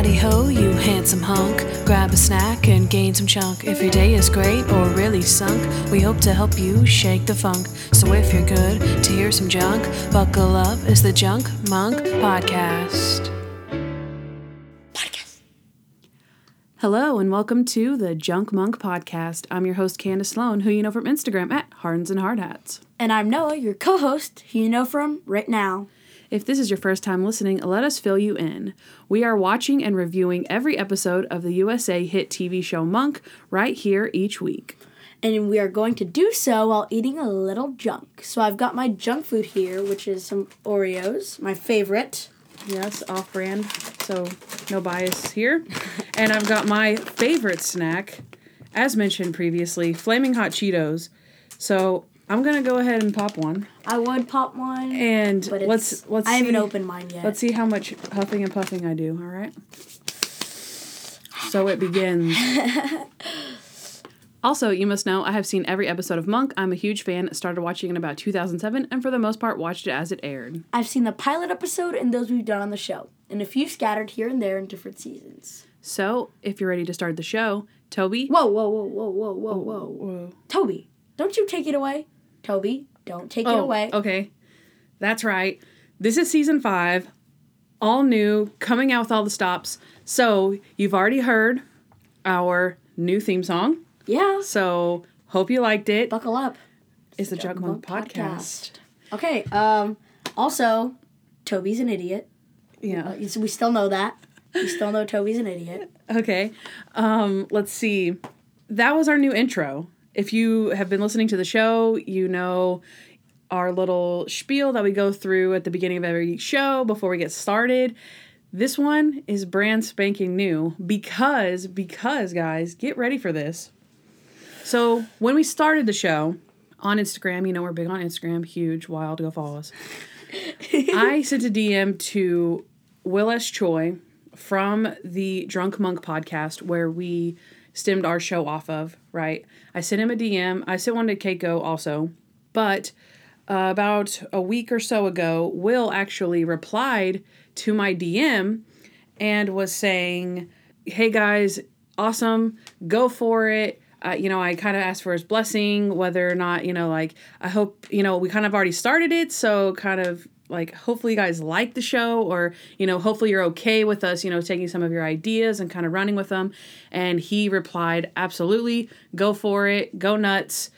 Howdy ho, you handsome hunk. Grab a snack and gain some chunk. If your day is great or really sunk, we hope to help you shake the funk. So if you're good to hear some junk, buckle up. It's the Junk Monk Podcast. Podcast. Hello and welcome to the Junk Monk Podcast. I'm your host Candace Sloan, who you know from Instagram at Hardens and Hard Hats. And I'm Noah, your co host, who you know from right now. If this is your first time listening, let us fill you in. We are watching and reviewing every episode of the USA hit TV show Monk right here each week. And we are going to do so while eating a little junk. So I've got my junk food here, which is some Oreos, my favorite. Yes, off brand, so no bias here. and I've got my favorite snack, as mentioned previously, Flaming Hot Cheetos. So I'm gonna go ahead and pop one. I would pop one. And let's let's I haven't opened mine yet. Let's see how much huffing and puffing I do, all right? So it begins. also, you must know I have seen every episode of Monk. I'm a huge fan. Started watching in about 2007 and for the most part watched it as it aired. I've seen the pilot episode and those we've done on the show, and a few scattered here and there in different seasons. So, if you're ready to start the show, Toby. Whoa, whoa, whoa, whoa, whoa, whoa, whoa. Whoa. Toby, don't you take it away. Toby, don't take it Oh, away. okay. That's right. This is season five, all new, coming out with all the stops. So, you've already heard our new theme song. Yeah. So, hope you liked it. Buckle up. It's the Junk Junk Monk Monk podcast. Okay. Um. Also, Toby's an idiot. Yeah. Uh, we still know that. We still know Toby's an idiot. Okay. Um, let's see. That was our new intro. If you have been listening to the show, you know our little spiel that we go through at the beginning of every show before we get started. This one is brand spanking new because because guys, get ready for this. So, when we started the show on Instagram, you know we're big on Instagram, huge, wild, go follow us. I sent a DM to Will S. Choi from the Drunk Monk podcast where we stemmed our show off of, right? I sent him a DM. I sent one to Keiko also. But uh, about a week or so ago, Will actually replied to my DM and was saying, Hey guys, awesome, go for it. Uh, you know, I kind of asked for his blessing, whether or not, you know, like, I hope, you know, we kind of already started it. So, kind of like, hopefully, you guys like the show, or, you know, hopefully you're okay with us, you know, taking some of your ideas and kind of running with them. And he replied, Absolutely, go for it, go nuts.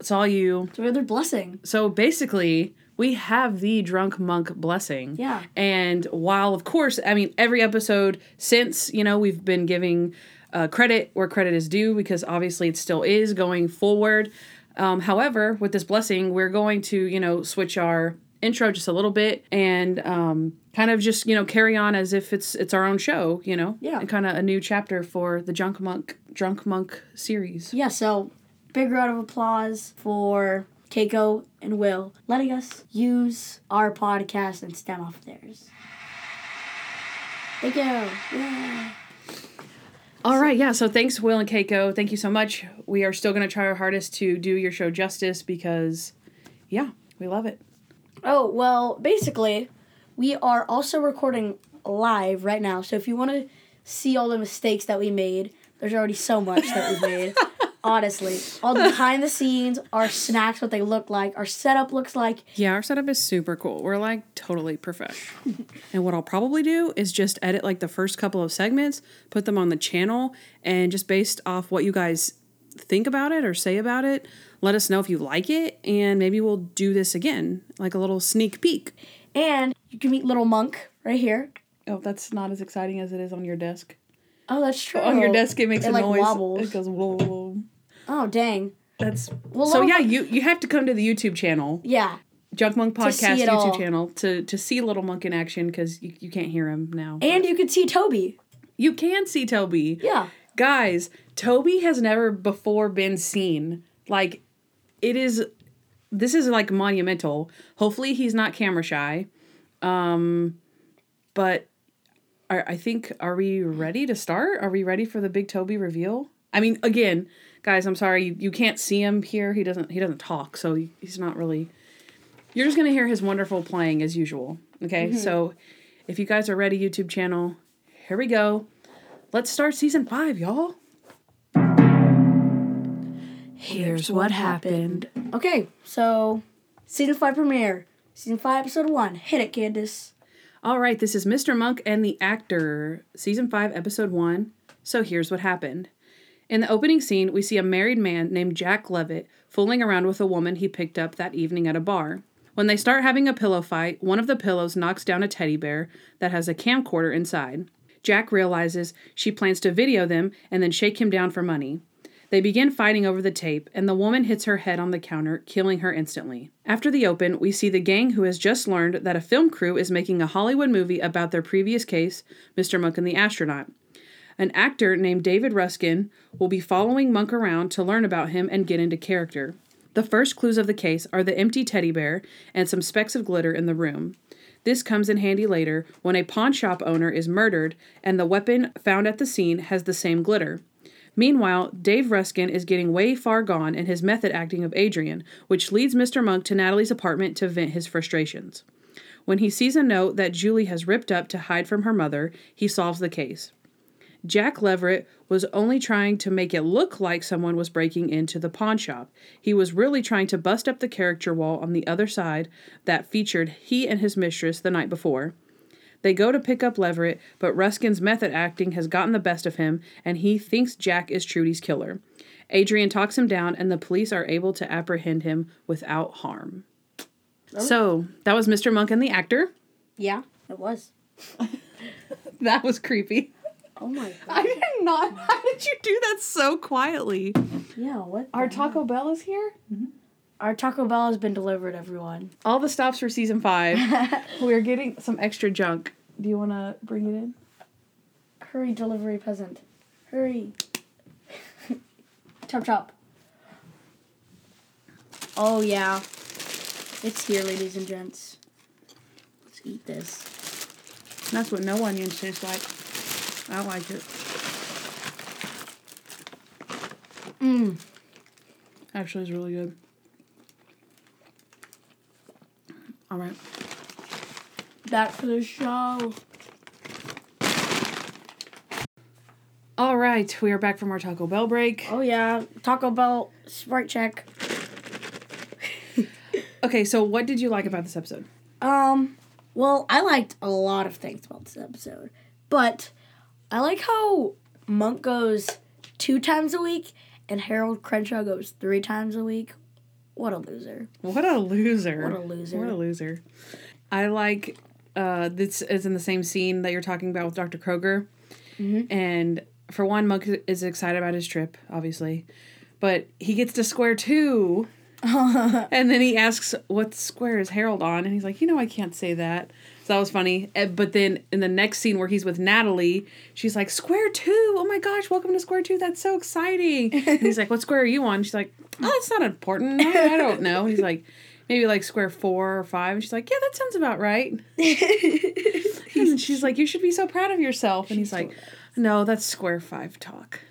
It's all you. So another blessing. So basically, we have the drunk monk blessing. Yeah. And while, of course, I mean, every episode since, you know, we've been giving uh, credit where credit is due because obviously it still is going forward. Um, however, with this blessing, we're going to, you know, switch our intro just a little bit and um, kind of just, you know, carry on as if it's it's our own show, you know? Yeah. And kind of a new chapter for the junk Monk Drunk Monk series. Yeah. So big round of applause for Keiko and Will letting us use our podcast and stem off theirs. Thank you. Yeah. All right, yeah. So thanks, Will and Keiko. Thank you so much. We are still going to try our hardest to do your show justice because, yeah, we love it. Oh, well, basically, we are also recording live right now. So if you want to see all the mistakes that we made, there's already so much that we've made. Honestly, all the behind the scenes, our snacks, what they look like, our setup looks like. Yeah, our setup is super cool. We're like totally professional. and what I'll probably do is just edit like the first couple of segments, put them on the channel, and just based off what you guys think about it or say about it, let us know if you like it, and maybe we'll do this again, like a little sneak peek. And you can meet Little Monk right here. Oh, that's not as exciting as it is on your desk. Oh, that's true. On your desk, it makes It, a like, noise. wobbles. It goes whoa, whoa. Oh, dang. That's Well, so yeah. Monk- You you have to come to the YouTube channel, Yeah. Junk Monk Podcast YouTube all. channel to to see Little Monk in action because you, you can't hear him now. And you can see Toby. you can see Toby. Yeah. Guys, Toby has never before been seen. Like, it is. This is like monumental. Hopefully, he's not camera shy. Um, but are, I think are we ready to start? Are we ready for the big Toby reveal? I mean, again, guys, I'm sorry you, you can't see him here. He doesn't he doesn't talk, so he- he's not really. You're just gonna hear his wonderful playing as usual. Okay, so if you guys are ready, YouTube channel, here we go. Let's start season five, y'all. Here's what happened. Okay, so season five premiere, season five episode one. Hit it, Candace. All right, this is Mr. Monk and the Actor, season 5, episode 1. So here's what happened. In the opening scene, we see a married man named Jack Levitt fooling around with a woman he picked up that evening at a bar. When they start having a pillow fight, one of the pillows knocks down a teddy bear that has a camcorder inside. Jack realizes she plans to video them and then shake him down for money. They begin fighting over the tape, and the woman hits her head on the counter, killing her instantly. After the open, we see the gang who has just learned that a film crew is making a Hollywood movie about their previous case, Mr. Monk and the Astronaut. An actor named David Ruskin will be following Monk around to learn about him and get into character. The first clues of the case are the empty teddy bear and some specks of glitter in the room. This comes in handy later when a pawn shop owner is murdered and the weapon found at the scene has the same glitter. Meanwhile, Dave Ruskin is getting way far gone in his method acting of Adrian, which leads Mr. Monk to Natalie's apartment to vent his frustrations. When he sees a note that Julie has ripped up to hide from her mother, he solves the case. Jack Leverett was only trying to make it look like someone was breaking into the pawn shop. He was really trying to bust up the caricature wall on the other side that featured he and his mistress the night before. They go to pick up Leverett, but Ruskin's method acting has gotten the best of him, and he thinks Jack is Trudy's killer. Adrian talks him down, and the police are able to apprehend him without harm. So, that was Mr. Monk and the actor. Yeah, it was. That was creepy. Oh my god. I did not. How did you do that so quietly? Yeah, what? Our the Taco Bell is here? heck? Our Taco Bell has been delivered, everyone. All the stops for season five. We're getting some extra junk. Do you want to bring it in? Hurry, delivery peasant. Hurry. chop chop. Oh yeah. It's here, ladies and gents. Let's eat this. That's what no onions taste like. I like it. Mmm. Actually, it's really good. All right. Back for the show. All right. We are back from our Taco Bell break. Oh yeah. Taco Bell Sprite check. Okay, so what did you like about this episode? Um, well, I liked a lot of things about this episode, but I like how Monk goes two times a week and Harold Crenshaw goes three times a week. What a loser! What a loser. What a loser. What a loser. I like uh this is in the same scene that you're talking about with Dr. Kroger. Mhm. And for one, Monk is excited about his trip, obviously. But he gets to square two and then he asks what square is Harold on and he's like, "You know I can't say that." So that was funny. Eh, But then in the next scene where he's with Natalie, she's like, "Square 2. Oh my gosh, welcome to Square 2. That's so exciting." And he's like, "What square are you on?" She's like, "Oh, it's not important. I, I don't know." He's like, "Maybe like square 4 or 5." And she's like, "Yeah, that sounds about right." And she's like, "You should be so proud of yourself." And he's like, "No, that's square 5 talk."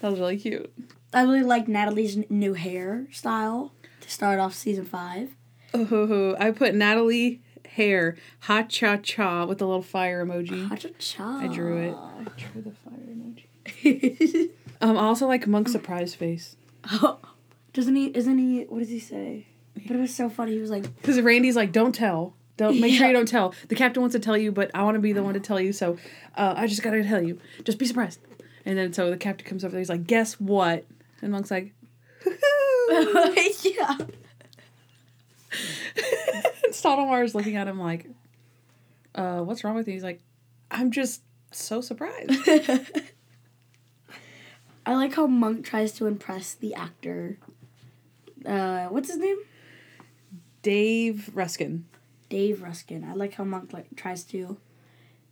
That was really cute. I really like Natalie's new hairstyle to start off season five. Oh, I put Natalie hair ha cha cha with a little fire emoji. Cha-cha-cha. I drew it. I drew the fire emoji. Um, I also like Monk's surprise face Doesn't he? Isn't he? What does he say? But it was so funny. He was like, because Randy's like, "Don't tell, don't make sure you don't tell." The captain wants to tell you, but I want to be the one to tell you, so uh, I just gotta tell you. Just be surprised. And then so the captain comes over there. He's like, "Guess what?" And Monk's like, yeah. And Stottlemeyer's looking at him like, uh, "What's wrong with you?" He's like, "I'm just so surprised." I like how Monk tries to impress the actor. Uh, what's his name? Dave Ruskin. Dave Ruskin. I like how Monk like tries to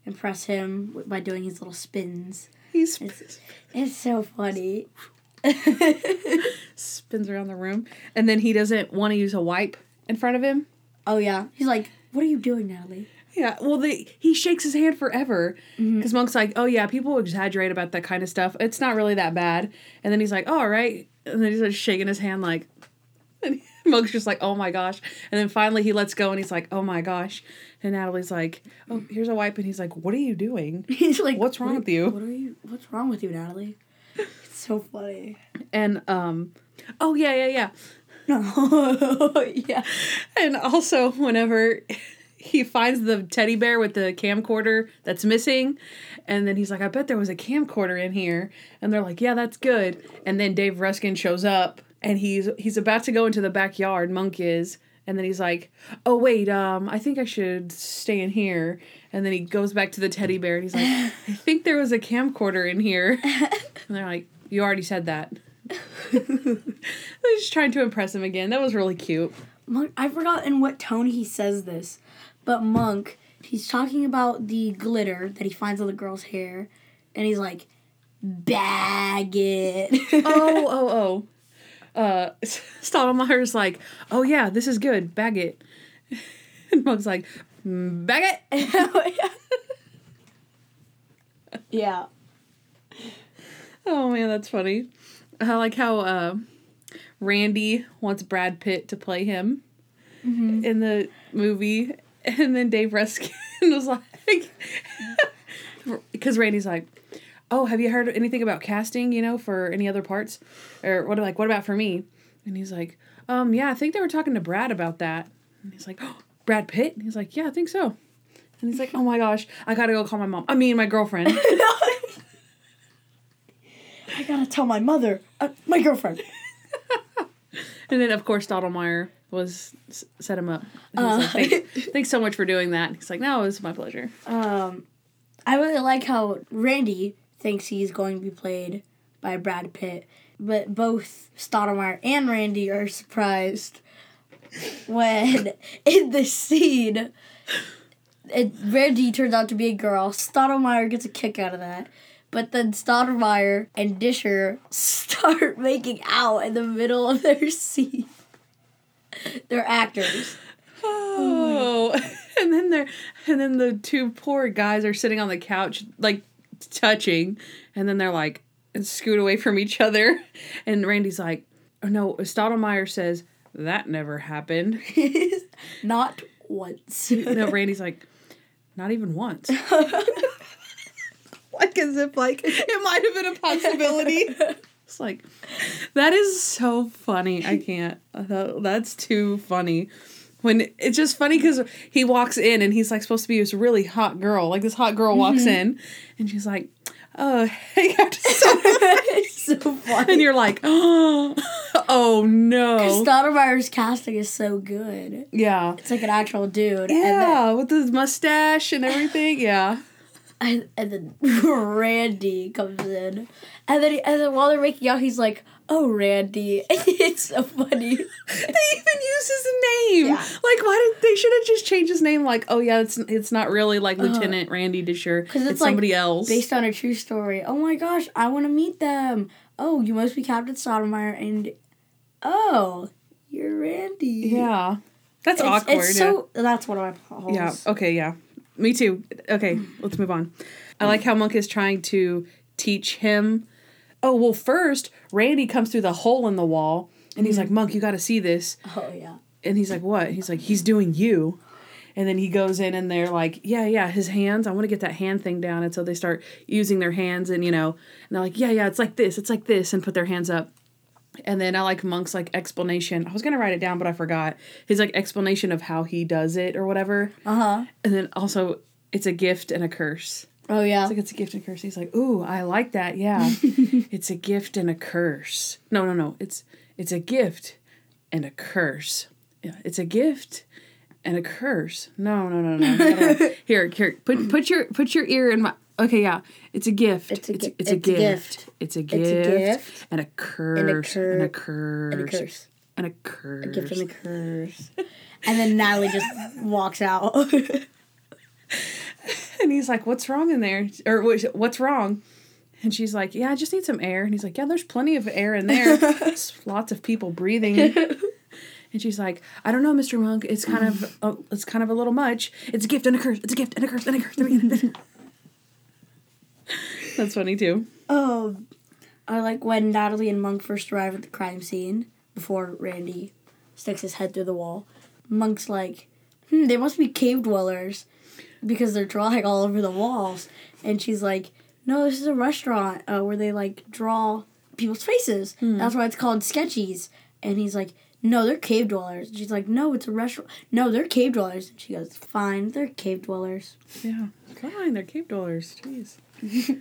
impress him by doing his little spins. He's It's, it's so funny. spins around the room, and then he doesn't want to use a wipe in front of him. oh yeah, he's like, "What are you doing, Natalie?" Yeah, well, the, he shakes his hand forever because Monk's like, "Oh yeah, people exaggerate about that kind of stuff. It's not really that bad." And then he's like, "Oh, all right," and then he's like shaking his hand like, and Monk's just like, oh my gosh. And then finally he lets go and he's like, oh my gosh. And Natalie's like, oh, here's a wipe. And he's like, what are you doing? He's like, What's wrong "What- with you?" What are you? What's wrong with you, Natalie? It's so funny. And, um, oh, yeah, yeah, yeah. No, yeah. And also, whenever he finds the teddy bear with the camcorder that's missing, and then he's like, I bet there was a camcorder in here. And they're like, Yeah, that's good. And then Dave Ruskin shows up and he's he's about to go into the backyard, Monk is, and then he's like, Oh wait, um, I think I should stay in here. And then he goes back to the teddy bear and he's like, I think there was a camcorder in here. And they're like, You already said that. They're just trying to impress him again. That was really cute. Monk, I forgot in what tone he says this, but Monk, he's talking about the glitter that he finds on the girl's hair, and he's like, bag it. oh, oh, oh. Uh, Stottlemeyer's like, oh yeah, this is good. Bag it. And Monk's like, "Mm, bag it. yeah. Oh man, that's funny. I like how uh, Randy wants Brad Pitt to play him in the movie, and then Dave Ruskin was like, because Randy's like, "Oh, have you heard anything about casting? You know, for any other parts, or what? Like, what about for me?" And he's like, "Um, yeah, I think they were talking to Brad about that." And he's like, oh, "Brad Pitt?" And he's like, "Yeah, I think so." And he's like, "Oh my gosh, I gotta go call my mom. I mean, my girlfriend." I gotta tell my mother, uh, my girlfriend. And then, of course, Stottlemeyer was set him up. He's like, Uh. Thanks, thanks so much for doing that. He's like, no, it was my pleasure. Um, I really like how Randy thinks he's going to be played by Brad Pitt, but both Stottlemeyer and Randy are surprised when in the scene, it, Randy turns out to be a girl. Stottlemeyer gets a kick out of that. But then Stottlemeyer and Disher start making out in the middle of their scene. They're actors. Oh, and then they're and then the two poor guys are sitting on the couch like touching, and then they're like and scoot away from each other, and Randy's like, oh no, Stottlemeyer says that never happened. Not once. No, Randy's like, not even once. like as if like it might have been a possibility. It's like that is so funny. I can't. That- That's too funny. When it's just funny because he walks in and he's like supposed to be this really hot girl. Like this hot girl walks mm-hmm. in and she's like, "Oh, hey, it's so funny. and you're like, "Oh, oh no." Stottlemeyer's casting is so good. Yeah. It's like an actual dude. Yeah, with his mustache and everything. Yeah. And then, and, then Randy comes in. And then, he, and then while they're making out, he's like, oh, Randy. it's so funny. they even use his name. Yeah. Like, why did they should have just changed his name? Like, oh yeah, it's it's not really like uh-huh. Lieutenant Randy Disher. Because It's, it's, like, somebody else. Based on a true story. Oh my gosh, I want to meet them. Oh, you must be Captain Stottlemeyer. And oh, you're Randy. yeah, that's It's, awkward. It's so, that's one of my holes. yeah. Okay. Yeah. Me too. Okay. Let's move on. I like how Monk is trying to teach him. Oh well, first Randy comes through the hole in the wall, and he's mm-hmm. like, "Monk, you got to see this." Oh, yeah. And he's like, "What?" He's like, "He's doing you." And then he goes in and they're like, "Yeah, yeah, his hands. I want to get that hand thing down." And so they start using their hands and you know, and they're like, "Yeah, yeah, it's like this. It's like this." And put their hands up. And then I like Monk's like explanation. I was going to write it down, but I forgot. His like explanation of how he does it or whatever. Uh huh. And then also it's a gift and a curse. Oh, yeah. It's like it's a gift and a curse. He's like, "Ooh, I like that. Yeah. it's a gift and a curse." No, no, no. It's it's a gift and a curse. Yeah, it's a gift and a curse. No, no, no, no. Here, here. Put put your put your ear in my Okay, yeah. It's a gift. It's a it's, gi- it's a it's a gift. gift. It's a a gift. gift. And a curse. cur- And a curse. and a curse. And a curse. A gift and a curse. and then Natalie just walks out. And he's like, "What's wrong in there?" Or "What's- "What's wrong?" And she's like, "Yeah, I just need some air." And he's like, "Yeah, there's plenty of air in there. There's lots of people breathing." And she's like, "I don't know, Mr. Monk. It's kind of uh, it's kind of a little much. It's a gift and a curse. It's a gift and a curse and a curse." That's funny too. um, I like when Natalie and Monk first arrive at the crime scene before Randy sticks his head through the wall. Monk's like, hmm, they must be cave dwellers because they're drawing all over the walls. And she's like, no, this is a restaurant uh, where they like draw people's faces. That's why it's called sketchies. And he's like, no, they're cave dwellers. And she's like, no, it's a restaurant. No, they're cave dwellers. And she goes, fine, they're cave dwellers. Yeah. Fine, they're cave dwellers. Jeez.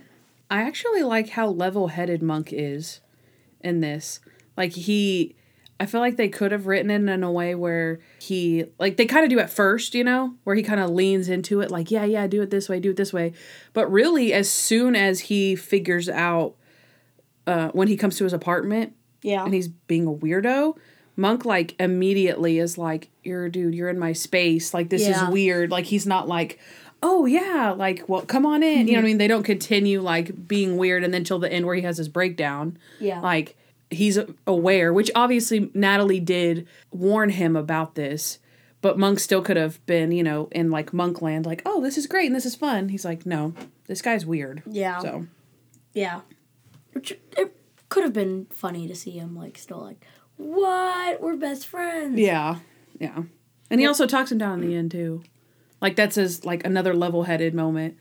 I actually like how level headed Monk is in this. Like, he. I feel like they could have written it in a way where he. Like, they kind of do at first, you know? Where he kind of leans into it, like, yeah, yeah, do it this way, do it this way. But really, as soon as he figures out. Uh, when he comes to his apartment Yeah. and he's being a weirdo, Monk like immediately is like, "You're dude, you're in my space. Like this Yeah. is weird." Like he's not like, "Oh yeah, like well, come on in." You know what I mm-hmm. mean? They don't continue like being weird and then till the end where he has his breakdown. Yeah. Like he's aware, which obviously Natalie did warn him about this. But Monk still could have been, you know, in like Monkland, like, oh, this is great and this is fun. He's like, no, this guy's weird. Yeah. So, Yeah. Which it could have been funny to see him like still like, what? We're best friends. Yeah, yeah. And he also talks him down in the end too. Like that's his like another level headed moment.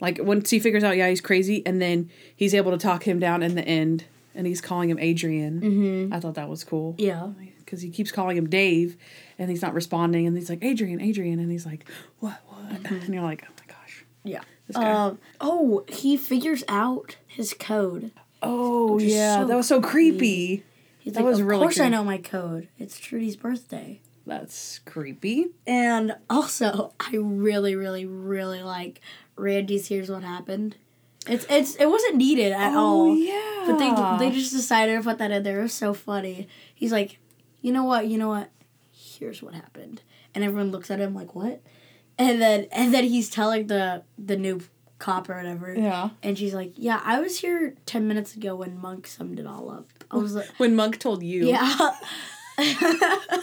Like once he figures out, yeah, he's crazy, and then he's able to talk him down in the end, and he's calling him Adrian. Mm-hmm. I thought that was cool. Yeah. Because he keeps calling him Dave, and he's not responding, and he's like Adrian, Adrian, and he's like, what, what? And you're like, oh my gosh. Yeah. Um, oh, he figures out his code. oh yeah, so that was so creepy. He's That like, was of really course I know my code. It's Trudy's birthday. That's creepy. And also, I really, really, really like Randy's "Here's What Happened." It's it's it wasn't needed at oh, all. Oh, yeah. But they they just decided to put that in there. It was so funny. He's like, you know what, you know what? Here's what happened, and everyone looks at him like, what? And then and then he's telling the the new cop or whatever. Yeah. And she's like, yeah, I was here ten minutes ago when Monk summed it all up. I was like, When Monk told you. yeah.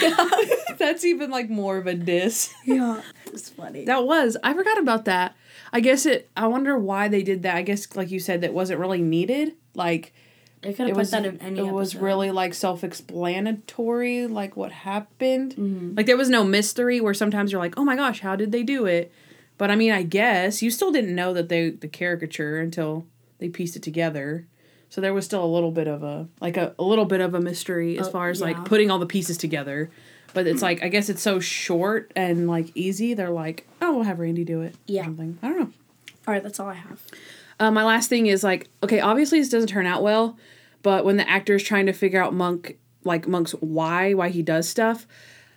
yeah. That's even like more of a diss. Yeah. It's funny. That was. I forgot about that. I guess it. I wonder why they did that. I guess, like you said, that wasn't really needed. Like They could it have put was. that in any it was really like self-explanatory, like what happened. Mm-hmm. Like there was no mystery where sometimes you're like, oh my gosh, how did they do it? But I mean, I guess you still didn't know that they the caricature until they pieced it together. So there was still a little bit of a like a, a little bit of a mystery as Oh, far as yeah. like putting all the pieces together. But it's like I guess it's so short and like easy. They're like, oh, we'll have Randy do it. or Yeah. something. I don't know. All right, that's all I have. Uh, my last thing is like, okay, obviously this doesn't turn out well, but when the actor is trying to figure out Monk, like Monk's why, why he does stuff,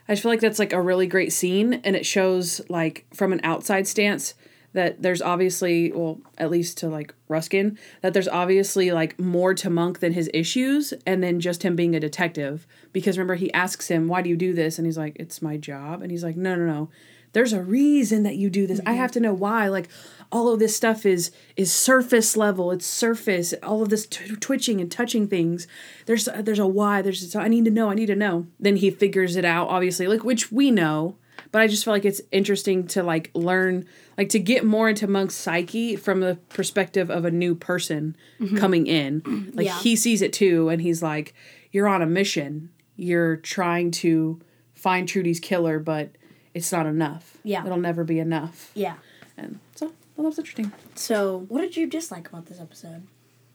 I just feel like that's like a really great scene, and it shows like from an outside stance that there's obviously, well, at least to like Ruskin, that there's obviously like more to Monk than his issues, and then just him being a detective. Because remember, he asks him, "Why do you do this?" And he's like, "It's my job," and he's like, "No, no, no." There's a reason that you do this. I mhm. have to know why. Like all of this stuff is is surface level. It's surface. All of this t- twitching and touching things. There's there's a why. There's so I need to know. I need to know. Then he figures it out. Obviously, like which we know. But I just feel like it's interesting to like learn, like to get more into Monk's psyche from the perspective of a new person mm-hmm. coming in. Like Yeah. he sees it too, and he's like, "You're on a mission. You're trying to find Trudy's killer, but it's not enough. Yeah. it'll never be enough." Yeah. And so well, that was interesting. So, what did you dislike about this episode?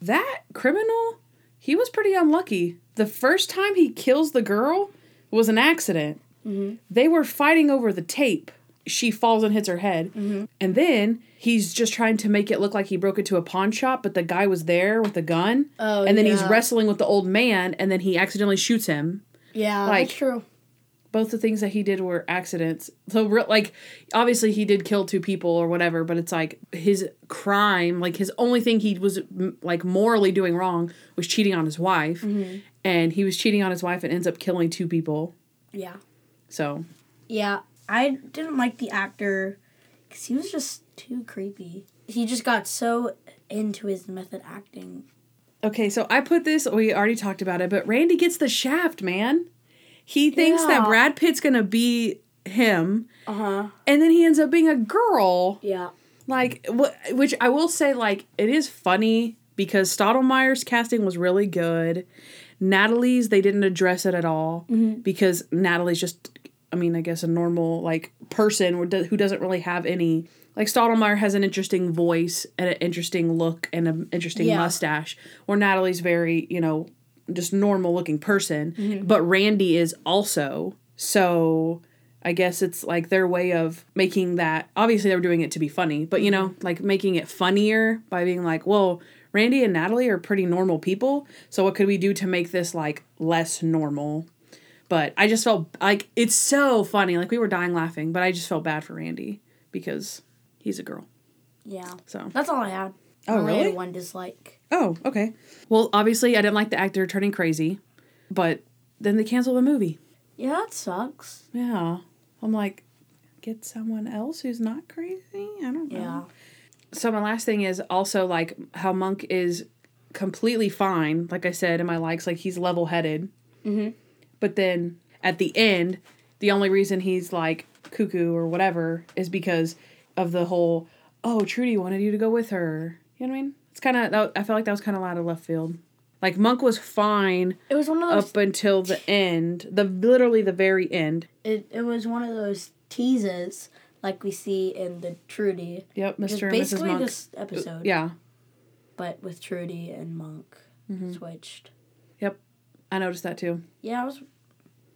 That criminal, he was pretty unlucky. The first time he kills the girl was an accident. Mm-hmm. They were fighting over the tape. She falls and hits her head. Mm-hmm. And then he's just trying to make it look like he broke into a pawn shop, but the guy was there with a gun. Oh, and then he's wrestling with the old man, and then he accidentally shoots him. Yeah, Like- that's true. both the things that he did were accidents. So like obviously he did kill two people or whatever, but it's like his crime, like his only thing he was m- like morally doing wrong was cheating on his wife. Mm-hmm. And he was cheating on his wife and ends up killing two people. Yeah. So, Yeah, I didn't like the actor because he was just too creepy. He just got so into his method acting. okay, so I put this we already talked about it, but Randy gets the shaft, man. He thinks that Brad Pitt's to be him Uh huh. and then he ends up being a girl. Yeah. Like, wh- which I will say, like, it is funny because Stottlemeyer's casting was really good. Natalie's they didn't address it at all Mm-hmm. because Natalie's just I mean I guess a normal like person who who doesn't really have any like Stottlemeyer has an interesting voice and an interesting look and an interesting Yeah. mustache or Natalie's very you know just normal looking person Mm-hmm. but Randy is also so I guess it's like their way of making that. Obviously, they were doing it to be funny, but you know, like making it funnier by being like, well, Randy and Natalie are pretty normal people. So, what could we do to make this like less normal? But I just felt like it's so funny. Like, we were dying laughing, but I just felt bad for Randy because he's a girl. Yeah. So, That's all I had. Oh, I really? Had one dislike. oh, okay. Well, obviously, I didn't like the actor turning crazy, but then they canceled the movie. Yeah, that sucks. Yeah. I'm like, get someone else who's not crazy? I don't know. Yeah. So my last thing is also like how Monk is completely fine, like I said in my likes, like he's level headed. Mhm. But then at the end, the only reason he's like cuckoo or whatever is because of the whole, oh, Trudy wanted you to go with her. You know what I mean? It's kind of, I felt like that was kind of out of left field. Like Monk was fine It was one of those. up until the end, the literally the very end. It, it was one of those teases like we see in the Trudy. Yep, Mr. and Mrs. basically Monk. this episode, Yeah, but with Trudy and Monk Mm-hmm. switched. Yep. I noticed that too. Yeah, I was.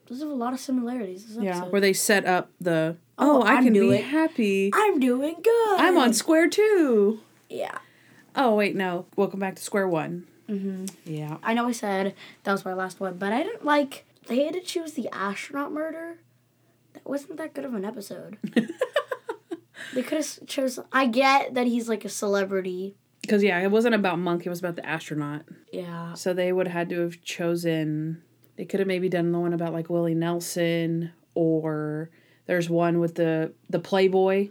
There's a lot of similarities. This Yeah, episode. where they set up the oh, Oh, I I'm can be happy. I'm doing good. I'm on square two. Yeah. Oh wait, no. Welcome back to square one. hmm Yeah. I know I said that was my last one, but I didn't like. They had to choose the astronaut murder. That wasn't that good of an episode. they could have chosen. I get that he's like a celebrity. Because yeah, it wasn't about Monk. It was about the astronaut. Yeah. So they would have had to have chosen. They could have maybe done the one about like Willie Nelson, or there's one with the the Playboy.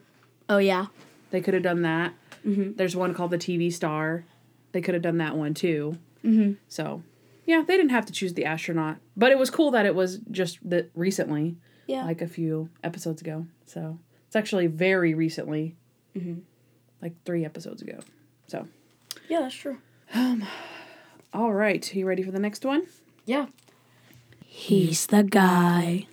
Oh yeah. They could have done that. Mhm. There's one called the TV Star. They could have done that one too. Mhm. So yeah, they didn't have to choose the astronaut, but it was cool that it was just that recently. Yeah. like a few episodes ago. So it's actually very recently, Mhm. like three episodes ago. So, Yeah, that's true. Um, all right, you ready for the next one? Yeah. He's the guy.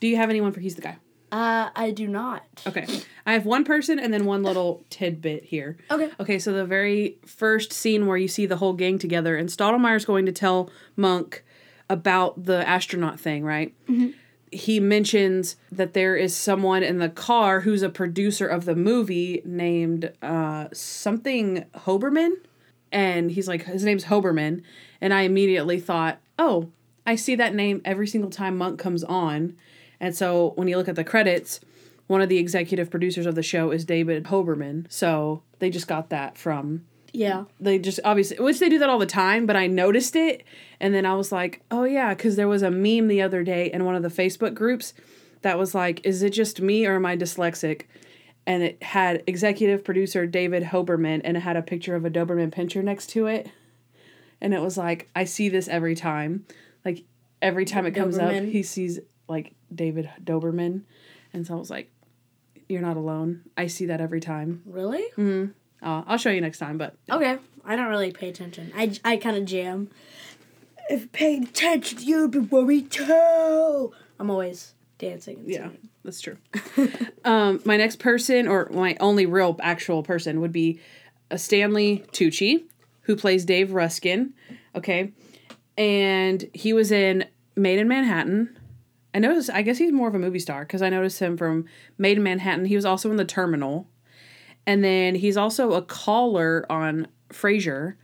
Do you have anyone for He's the Guy? Uh, I do not. Okay, I have one person and then one little tidbit here. Okay. Okay, so the very first scene where you see the whole gang together, and Stottlemeyer's going to tell Monk about the astronaut thing, right? He mentions that there is someone in the car who's a producer of the movie named uh, something Hoberman. And he's like, his name's Hoberman. And I immediately thought, oh, I see that name every single time Monk comes on. And so when you look at the credits, one of the executive producers of the show is David Hoberman. So they just got that from Yeah. they just obviously which they do that all the time but i noticed it. And then i was like oh yeah because there was a meme the other day in one of the facebook groups that was like is it just me or am i dyslexic? And it had executive producer david hoberman and it had a picture of a doberman pinscher next to it. And it was like i see this every time. Like every time it comes up he sees like david doberman. And so i was like you're not alone. I see that every time. Really? mm uh, i'll show you next time but Okay. I don't really pay attention. I, I kind of jam. If you paid attention, you'd be worried too. I'm always dancing. And Yeah, singing. that's true. um, my next person, or my only real actual person, would be a Stanley Tucci, who plays Dave Ruskin. Okay, and he was in Maid in Manhattan. I noticed. I guess he's more of a movie star because I noticed him from Maid in Manhattan. He was also in The Terminal, and then he's also a caller on Frasier.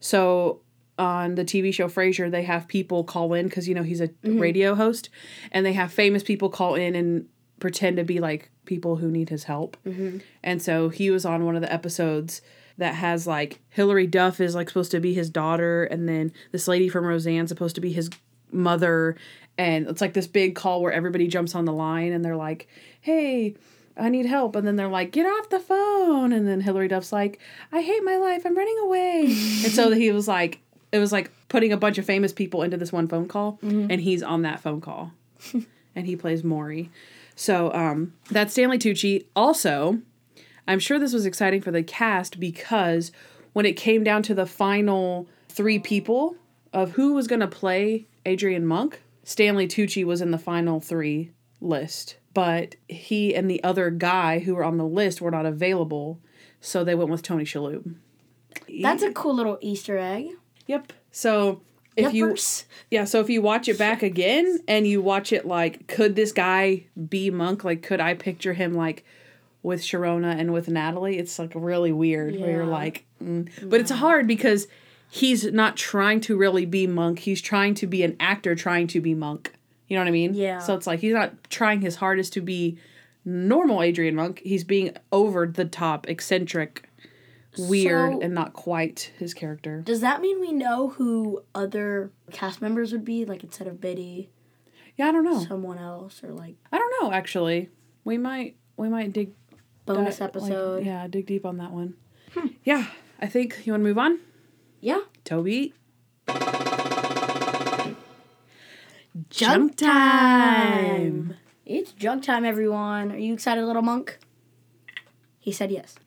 So on the TV show Frasier, they have people call in because you know he's a mm-hmm. radio host, and they have famous people call in and pretend to be like people who need his help. Mm-hmm. And so he was on one of the episodes that has like Hilary Duff is like supposed to be his daughter, and then this lady from Roseanne supposed to be his mother, and it's like this big call where everybody jumps on the line and they're like, "Hey." I need help. And then they're like, get off the phone. And then Hilary Duff's like, I hate my life. I'm running away. and so he was like, it was like putting a bunch of famous people into this one phone call. And he's on that phone call. and he plays Maury. So um, that's Stanley Tucci. Also, I'm sure this was exciting for the cast because when it came down to the final three people of who was going to play Adrian Monk, Stanley Tucci was in the final three list, but he and the other guy who were on the list were not available, so they went with Tony Shalhoub. That's a cool little Easter egg. Yep. So if you yeah, so if you watch it back again and you watch it like, could this guy be Monk? Like, could I picture him like with Sharona and with Natalie? It's like really weird where you're like, mm. but it's hard because he's not trying to really be Monk. He's trying to be an actor trying to be Monk. You know what I mean? Yeah. So it's like he's not trying his hardest to be normal Adrian Monk. He's being over the top, eccentric, weird, So- and not quite his character. Does that mean we know who other cast members would be? Like instead of Biddy, Yeah, I don't know. someone else, or like I don't know. Actually, we might we might dig bonus episode? Hmm. yeah, dig deep on that one. Yeah, I think you want to move on. yeah. Toby, Junk time. It's junk time, everyone. Are you excited, little monk? He said yes.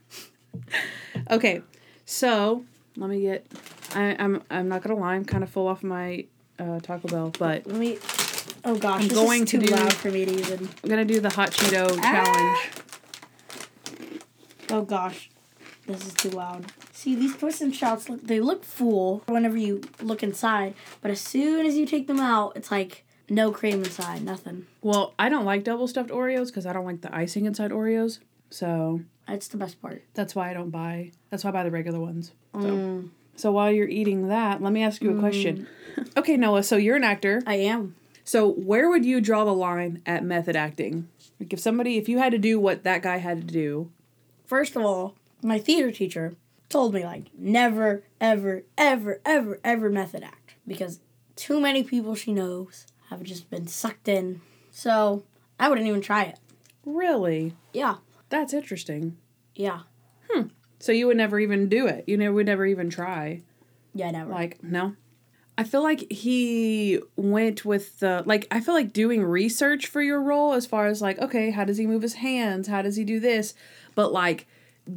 Okay, so let me get. I, I'm I'm not gonna lie. I'm kind of full off my uh, Taco Bell, but Let me. Oh gosh, I'm going to too do- loud for me to even. I'm gonna do the hot Cheeto Ah. challenge. Oh gosh, this is too loud. See, these Twist and Shouts, they look full whenever you look inside, but as soon as you take them out, it's like no cream inside, nothing. Well, I don't like double stuffed Oreos because I don't like the icing inside Oreos. So That's the best part. that's why I don't buy. That's why I buy the regular ones. So. Mm, So while you're eating that, let me ask you a question. Okay, Noah, so you're an actor. I am. So where would you draw the line at method acting? Like if somebody if you had to do what that guy had to do. First of all, my theater teacher told me like never, ever, ever, ever, ever method act because too many people she knows have just been sucked in. So I wouldn't even try it. Really? Yeah, That's interesting. yeah, Hmm. So you would never even do it. You never would never even try. yeah, never. Like, no. I feel like he went with the like I feel like doing research for your role as far as like, okay, how does he move his hands? How does he do this? But like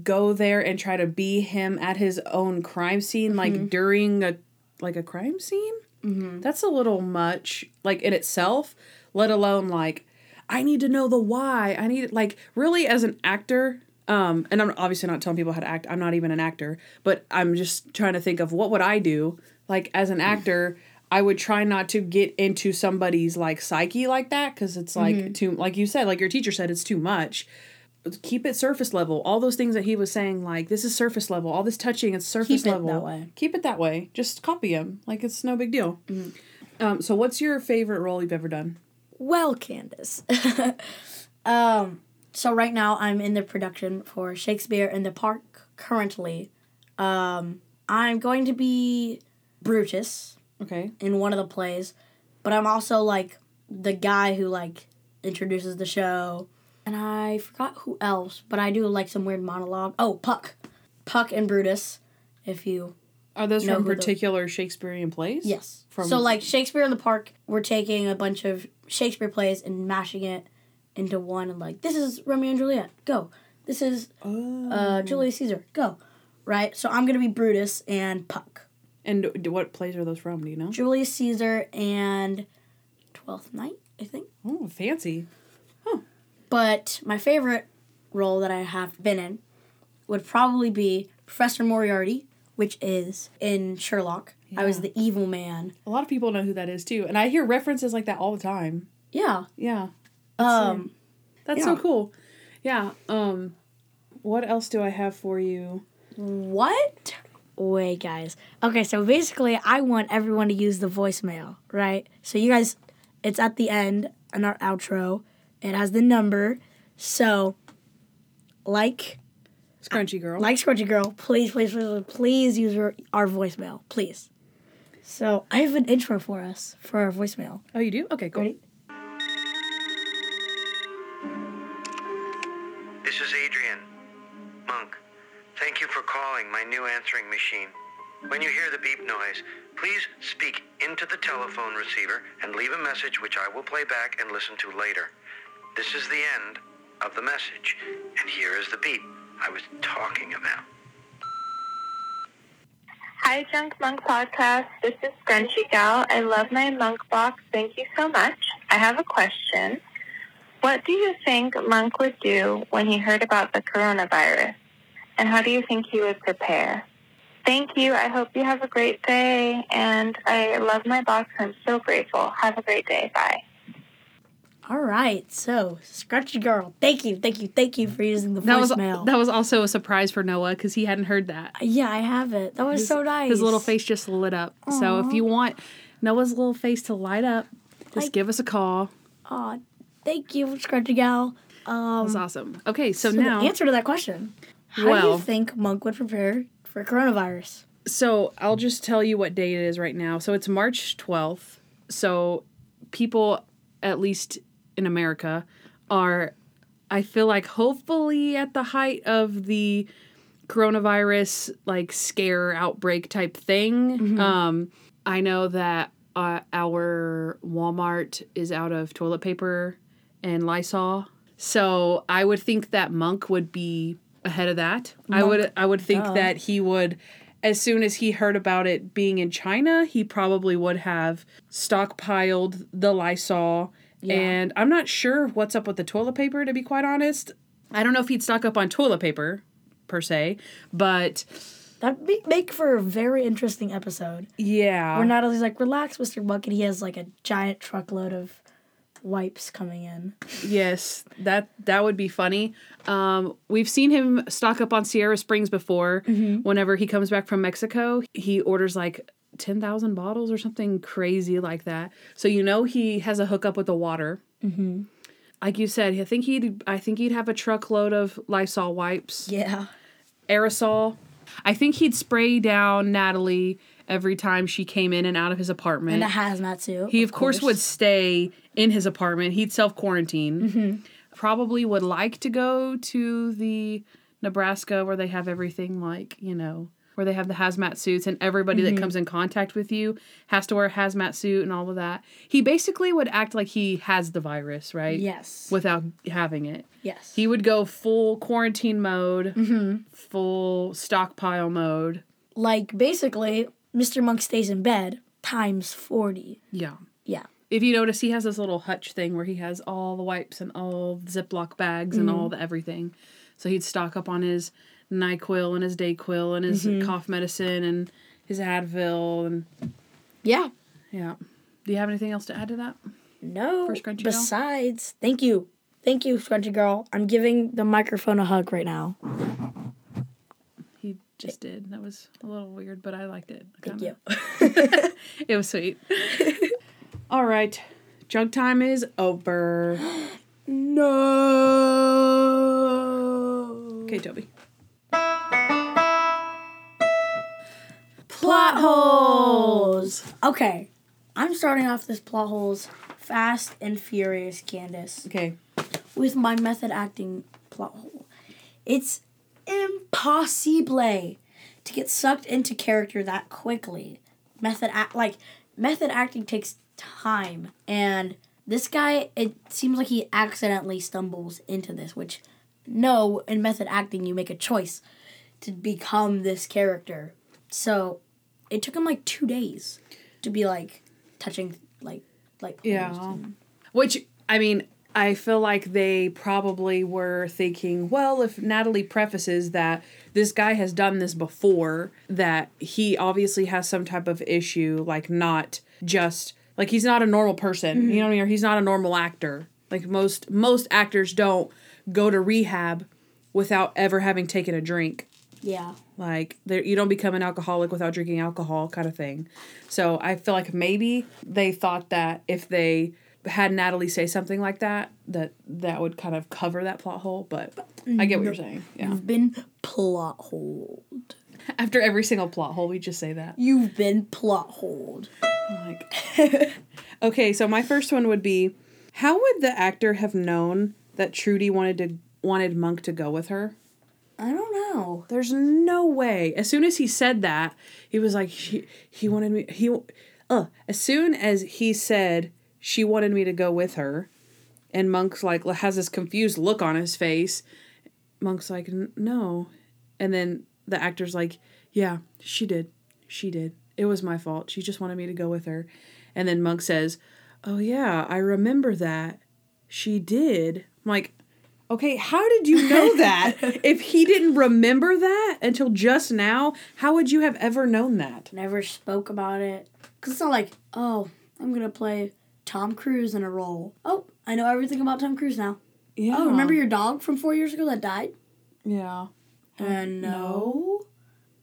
go there and try to be him at his own crime scene like during a like a crime scene? mm-hmm. That's a little much like in itself, let alone like I need to know the why. I need like really as an actor um and I'm obviously not telling people how to act. I'm not even an actor, but I'm just trying to think of what would I do like as an actor I would try not to get into somebody's like psyche like that cuz it's like too like you said like your teacher said it's too much. Keep it surface level. All those things that he was saying like this is surface level. All this touching it's surface Keep it level. that way. Keep it that way. Just copy him. Like it's no big deal. Um, so what's your favorite role you've ever done? Well, Candace. um, so right now I'm in the production for Shakespeare in the Park currently. Um, I'm going to be Brutus Okay. in one of the plays, but I'm also like the guy who like introduces the show. And I forgot who else, but I do like some weird monologue. Oh, Puck. Puck and Brutus, if you Are those from particular Shakespearean plays? Yes. From- so like Shakespeare in the Park, we're taking a bunch of Shakespeare plays and mashing it into one and like this is Romeo and Juliet, go. This is Oh. uh, Julius Caesar, go. Right? So I'm gonna be Brutus and Puck. and what plays are those from? Do you know? Julius Caesar and Twelfth Night, I think. Oh, fancy. But my favorite role that I have been in would probably be Professor Moriarty, which is in Sherlock. I was the evil man. A lot of people know who that is too, and I hear references like that all the time. Yeah. Yeah, Um that's so cool. Yeah. Um, what else do I have for you? What? Wait, guys. Okay, so basically, I want everyone to use the voicemail, right? So you guys, it's at the end in our outro. It has the number. So, like, Scrunchy girl. like Scrunchy Girl, please, please, please, please use our, our voicemail, please. So I have an intro for us for our voicemail. oh, you do? Okay, cool. Ready? This is Adrian. Monk, thank you for calling my new answering machine. When you hear the beep noise, please speak into the telephone receiver and leave a message which I will play back and listen to later. This is the end of the message, and here is the beep I was talking about. Hi, Junk Monk Podcast. This is Scrunchy Gal. I love my Monk box. Thank you so much. I have a question. What do you think Monk would do when he heard about the coronavirus? And how do you think he would prepare? Thank you. I hope you have a great day. And I love my box. I'm so grateful. Have a great day. Bye. All right, so Scrunchy Girl, thank you, thank you, thank you for using the That was voicemail. that was also a surprise for Noah because he hadn't heard that. yeah, I have it. That was so nice. His little face just lit up. So if you want Noah's little face to light up, just Like- give us a call. Aw, thank you, Scrunchy Gal. Um, That's awesome. Okay, so, so now the answer to that question: How do you think Monk would prepare for coronavirus? So I'll just tell you what date it is right now. So it's March 12th. So people, at least in America, are, I feel like, hopefully at the height of the coronavirus like scare outbreak type thing. Um, I know that uh, our Walmart is out of toilet paper and Lysol. So I would think that Monk would be ahead of that. I would I would think duh. that he would as soon as he heard about it being in China, he probably would have stockpiled the Lysol. And I'm not sure what's up with the toilet paper to be quite honest. I don't know if he'd stock up on toilet paper per se, but That'd be, make for a very interesting episode. yeah. Where Natalie's like, "Relax, Mr. Monk," and he has like a giant truckload of wipes coming in. Yes, that that would be funny. Um, we've seen him stock up on Sierra Springs before. Whenever he comes back from Mexico, he orders like ten thousand bottles or something crazy like that. So you know he has a hookup with the water. Mm-hmm. Like you said, I think he'd I think he'd have a truckload of Lysol wipes, Yeah. aerosol. I think he'd spray down Natalie every time she came in and out of his apartment. And a hazmat suit. He of, course. would stay in his apartment. He'd self quarantine. Probably would like to go to the Nebraska where they have everything like you know where they have the hazmat suits and everybody that mm-hmm. comes in contact with you has to wear a hazmat suit and all of that. He basically would act like he has the virus, right? Yes. Without having it. yes. He would go full quarantine mode, mm-hmm. full stockpile mode. like basically, Mr. Monk stays in bed times forty. Yeah. Yeah. If you notice, he has this little hutch thing where he has all the wipes and all the Ziploc bags and mm-hmm. all the everything. So he'd stock up on his NyQuil and his Dayquil and his mm-hmm. cough medicine and his Advil and Yeah. yeah. Do you have anything else to add to that? No. For Scrunchy Girl? Besides, thank you. Thank you, Scrunchy Girl. I'm giving the microphone a hug right now. He just did. That was a little weird, but I liked it. Thank Kinda. you. It was sweet. all right. Junk time is over. No. Okay, Toby. Plot holes. Okay. I'm starting off this plot holes fast and furious, Candace, Okay. with my method acting plot hole. It's impossible to get sucked into character that quickly. Method act like method acting takes time and this guy it seems like he accidentally stumbles into this which no in method acting you make a choice to become this character so it took him like two days to be like touching like like Yeah. Which, I mean, I feel like they probably were thinking, well, if Natalie prefaces that this guy has done this before, that he obviously has some type of issue, like not just like he's not a normal person, you mm-hmm. know what I mean? Or he's not a normal actor. Like most most actors don't go to rehab without ever having taken a drink yeah. Like there you don't become an alcoholic without drinking alcohol kind of thing. So i feel like maybe they thought that if they had natalie say something like that that that would kind of cover that plot hole but i get what you're mm-hmm. saying. Yeah. You've been plot holed. After every single plot hole we just say that. You've been plot holed. Like okay so my first one would be how would the actor have known that trudy wanted to wanted monk to go with her i don't know There's no way. As soon as he said that, he was like, he, he wanted me. He, uh, as soon as he said she wanted me to go with her, and Monk's like has this confused look on his face. Monk's like, no, and then the actor's like, yeah, she did. She did. It was my fault. She just wanted me to go with her. And then Monk says, Oh, yeah, I remember that. She did. I'm like, Okay, how did you know that? if he didn't remember that until just now, how would you have ever known that? Never spoke about it. Because it's not like, oh, I'm going to play Tom Cruise in a role. Oh, I know everything about Tom Cruise now. Oh, yeah. Oh, remember your dog from four years ago that died? Yeah. Uh, and no.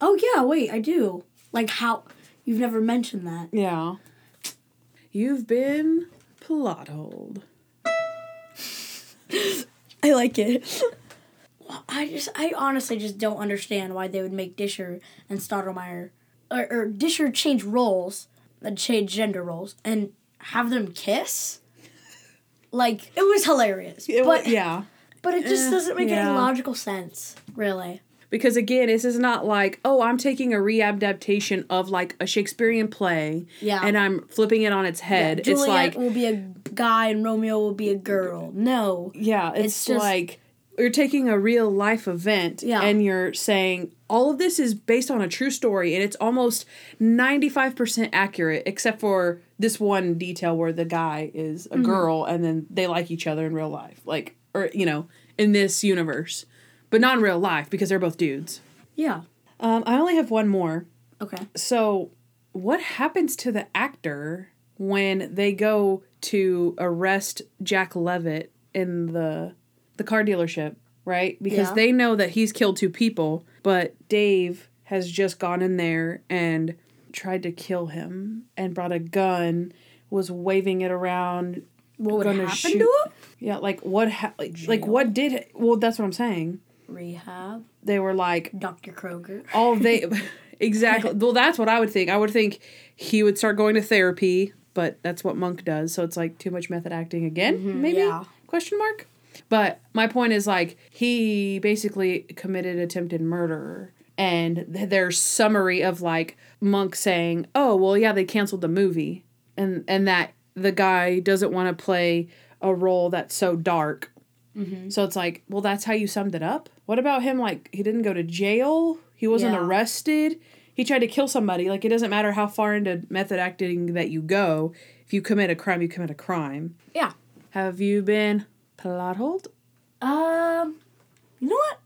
Oh, yeah, wait, I do. Like, how? You've never mentioned that. Yeah. You've been plot holed. I like it. I just, I honestly just don't understand why they would make Disher and Stottlemeyer, or, or Disher change roles, and change gender roles, and have them kiss. Like it was hilarious, It but yeah. but it just Eh, doesn't make yeah. any logical sense, really. Because again, this is not like, oh, I'm taking a readaptation of like a Shakespearean play Yeah. and I'm flipping it on its head. it's Juliet like, will be a guy and Romeo will be a girl. No, yeah, it's, it's just- like you're taking a real life event Yeah. and you're saying all of this is based on a true story and it's almost 95% accurate except for this one detail where the guy is Mm-hmm. a girl and then they like each other in real life. Like, or, you know, in this universe, but not in real life because they're both dudes. yeah, Um, I only have one more. okay. So, what happens to the actor when they go to arrest Jack Levitt in the the car dealership, right? Because Yeah. they know that he's killed two people, but Dave has just gone in there and tried to kill him and brought a gun, was waving it around. What would happen shoot- to him? Yeah, like what ha- like, like what did well that's what I'm saying. Rehab, They were like Dr. Kroger. all they exactly well that's what i would think i would think he would start going to therapy but that's what monk does so it's like too much method acting again mm-hmm, maybe yeah. question mark but my point is like he basically committed attempted murder and their summary of like monk saying oh well yeah they canceled the movie and and that the guy doesn't want to play a role that's so dark mm-hmm. so it's like, well, that's how you summed it up. What about him? Like, he didn't go to jail. He wasn't Yeah. arrested. He tried to kill somebody. Like, it doesn't matter how far into method acting that you go. If you commit a crime, you commit a crime. Yeah. Have you been plot holed? Um, you know what?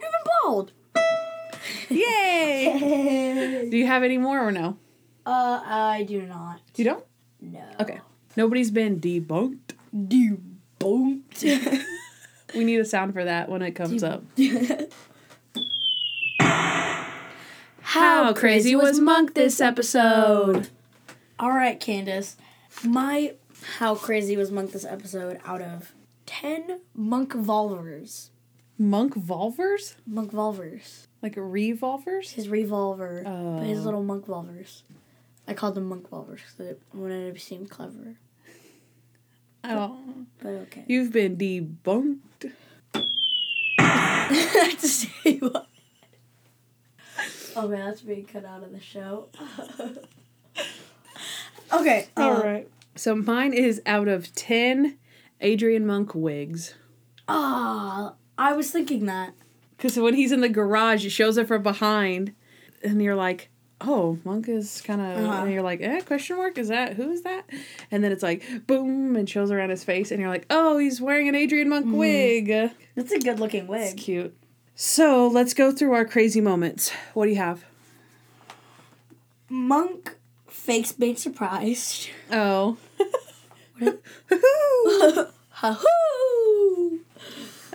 You've been bald. Yay! Do you have any more or no? Uh, I do not. You don't? No. Okay. Nobody's been debunked. Debunked. We need a sound for that when it comes up. How crazy was Monk this episode? All right, Candace. My how crazy was Monk this episode out of 10 Monk Volvers. Monk volvers? Monk Volvers. Like revolvers? His revolver. Oh. His little Monk Volvers. I called them Monk Volvers because it wanted to seem clever. Oh. But okay. You've been debunked. To say what? Oh man, that's being cut out of the show. okay. All uh, right. So mine is out of 10 Adrian Monk wigs. Ah, I was thinking that. Because when he's in the garage, it shows it from behind. And you're like, oh, Monk is kind of. Uh-huh. And you're like, eh, question mark? Is that. Who is that? And then it's like, boom, and shows around his face. And you're like, oh, he's wearing an Adrian Monk wig. That's a good looking wig. It's cute. So let's go through our crazy moments. What do you have? Monk fakes being surprised. Oh. Ha-hoo!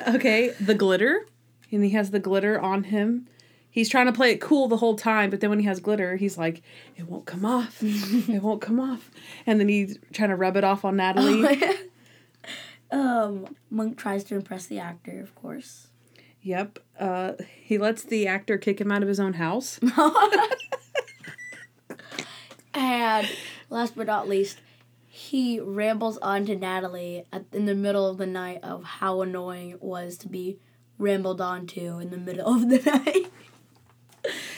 Okay, the glitter. And he has the glitter on him. He's trying to play it cool the whole time, but then when he has glitter, he's like, it won't come off. it won't come off. And then he's trying to rub it off on Natalie. um, Monk tries to impress the actor, of course. yep. Uh, he lets the actor kick him out of his own house. And last but not least, he rambles on to Natalie at, in the middle of the night of how annoying it was to be rambled on to in the middle of the night.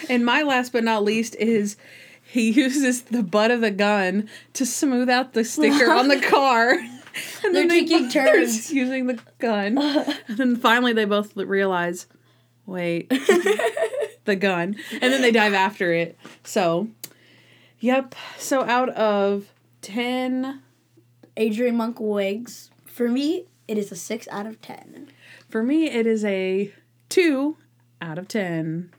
And my last but not least is he uses the butt of the gun to smooth out the sticker on the car. And They're they taking both turns. using the gun. And then finally they both realize, wait, the gun, and then they dive after it. So, yep. So out of ten, Adrian Monk wigs. For me, it is a six out of ten. for me, it is a two out of ten.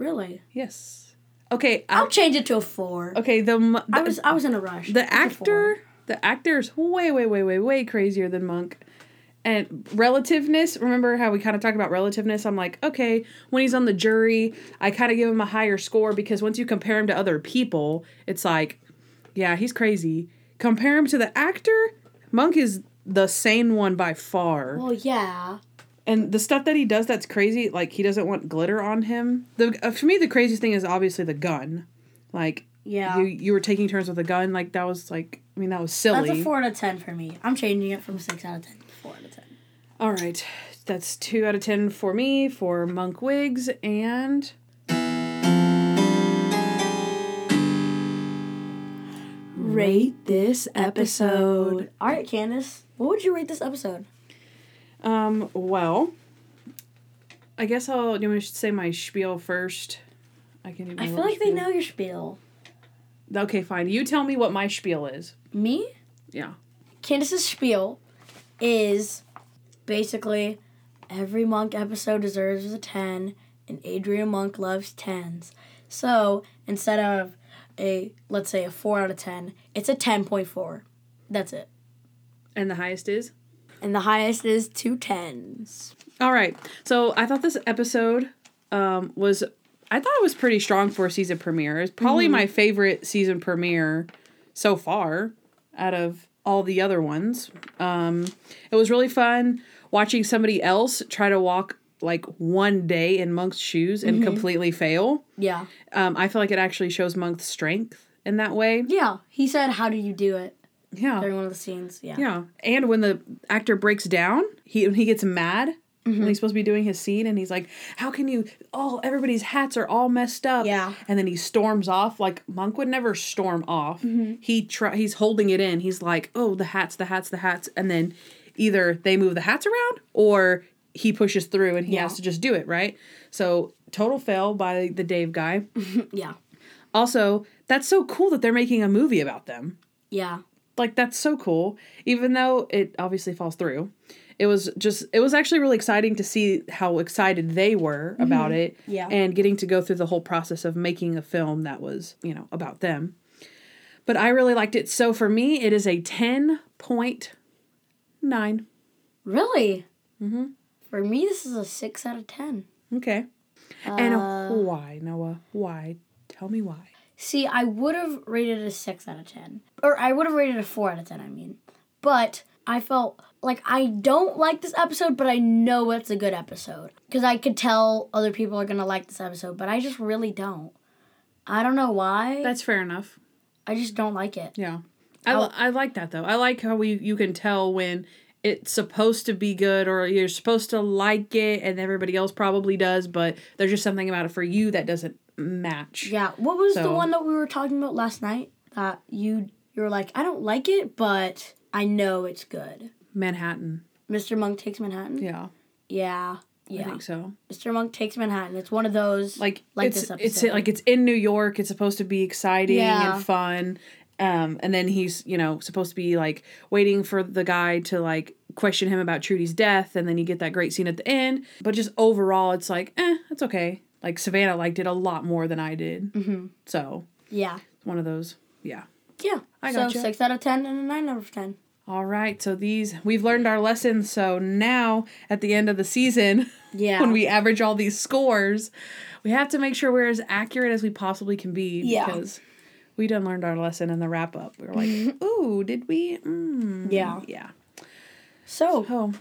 Really? Yes. Okay. I'll I, change it to a four. okay. The, m- I the was I was in a rush. the It's actor the actor is way way way way way crazier than monk and relativeness remember how we kind of talked about relativeness i'm like okay when he's on the jury i kind of give him a higher score because once you compare him to other people it's like yeah he's crazy compare him to the actor monk is the sane one by far Well, yeah. And the stuff that he does that's crazy like he doesn't want glitter on him the uh, for me the craziest thing is obviously the gun like Yeah. you you were taking turns with a gun like that was like i mean that was silly That's a four out of ten for me. I'm changing it from six out of ten to four out of ten. all right that's two out of ten for me for monk wigs and rate this episode All right, Candace. What would you rate this episode? Um well i guess i'll you want to say my spiel first i can I feel like they know your spiel. okay fine you tell me what my spiel is Me? yeah Candace's spiel is basically every monk episode deserves a 10 and Adrian Monk loves 10s. So instead of a, let's say, a 4 out of 10, it's a 10.4. That's it. and the highest is And the highest is two tens. All right. So I thought this episode um, was, I thought it was pretty strong for a season premiere. It's probably my favorite season premiere so far out of all the other ones. Um, it was really fun watching somebody else try to walk like one day in Monk's shoes and completely fail. Yeah. Um, I feel like it actually shows Monk's strength in that way. Yeah. He said, How do you do it? Yeah. During one of the scenes. Yeah. Yeah, and when the actor breaks down, he when he gets mad when mm-hmm. he's supposed to be doing his scene, and he's like, "How can you? Oh, everybody's hats are all messed up." Yeah. and then he storms off. Like Monk would never storm off. Mm-hmm. He try he's holding it in. He's like, "Oh, the hats, the hats, the hats," and then either they move the hats around or he pushes through and he Yeah. has to just do it right. So total fail by the Dave guy. Yeah. also, that's so cool that they're making a movie about them Yeah. Like that's so cool. Even though it obviously falls through it was just it was actually really exciting to see how excited they were mm-hmm. about it Yeah. and getting to go through the whole process of making a film that was you know about them. But i really liked it. So for me it is a 10.9 Really? Mm-hmm. For me, this is a 6 out of 10. okay. And uh, uh, why noah? Why? Tell me why See, I would have rated it a 6 out of 10. Or I would have rated it a 4 out of 10, I mean. But I felt like I don't like this episode, but I know it's a good episode. Because I could tell other people are going to like this episode, but I just really don't. I don't know why. that's fair enough I just don't like it. Yeah. I, li- I like that though. I like how we you can tell when it's supposed to be good or you're supposed to like it and everybody else probably does, but there's just something about it for you that doesn't match. Yeah. What was the one that we were talking about last night? That you you were like, I don't like it, but I know it's good. Manhattan. Mr. Monk takes Manhattan. Yeah. Yeah. Yeah. I think so. Mr. Monk takes Manhattan. It's one of those Like, like it's this it's like it's in New York. It's supposed to be exciting Yeah. and fun. Um, and then he's you know supposed to be like waiting for the guy to like question him about Trudy's death, and then you get that great scene at the end. But just overall, it's like eh, it's okay. Like Savannah liked it a lot more than I did. Mm-hmm. So yeah. one of those. Yeah. Yeah. I so gotcha. six out of ten and a nine out of ten. All right. So these we've learned our lessons. So now at the end of the season, Yeah. when we average all these scores, we have to make sure we're as accurate as we possibly can be. Yeah. Because we done learned our lesson in the wrap up. We were like, ooh, did we? Mm. Yeah. Yeah. So Oh,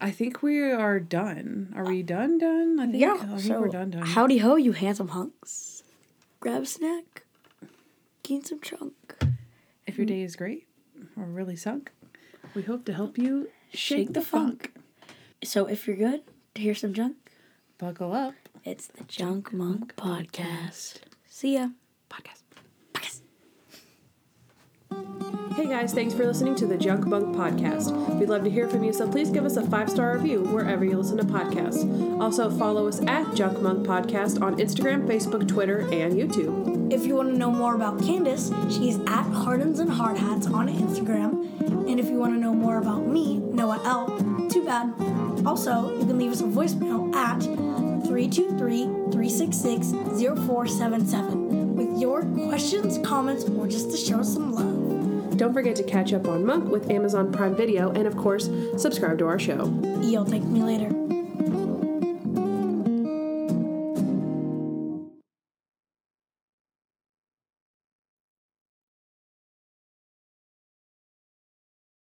I think we are done. Are we done? Done? I think. yeah. I think so we're done. Done. howdy ho, you handsome hunks. Grab a snack. Gain some chunk. if your day is great or really sunk, we hope to help you Shake the funk. So if you're good to hear some junk, Buckle up. it's the Junk Monk Podcast. See ya. Podcast. Hey guys, thanks for listening to the Junk Bunk Podcast. We'd love to hear from you, so please give us a five star review wherever you listen to podcasts. Also, follow us at Junk Bunk Podcast on Instagram, Facebook, Twitter, and YouTube. If you want to know more about Candace, she's at Hardens and Hard Hats on Instagram. And if you want to know more about me, Noah L, too bad. Also, you can leave us a voicemail at 323 366 0477 with your questions, comments, or just to show some love. Don't forget to catch up on Monk with Amazon Prime Video, and of course, subscribe to our show. You'll thank me later.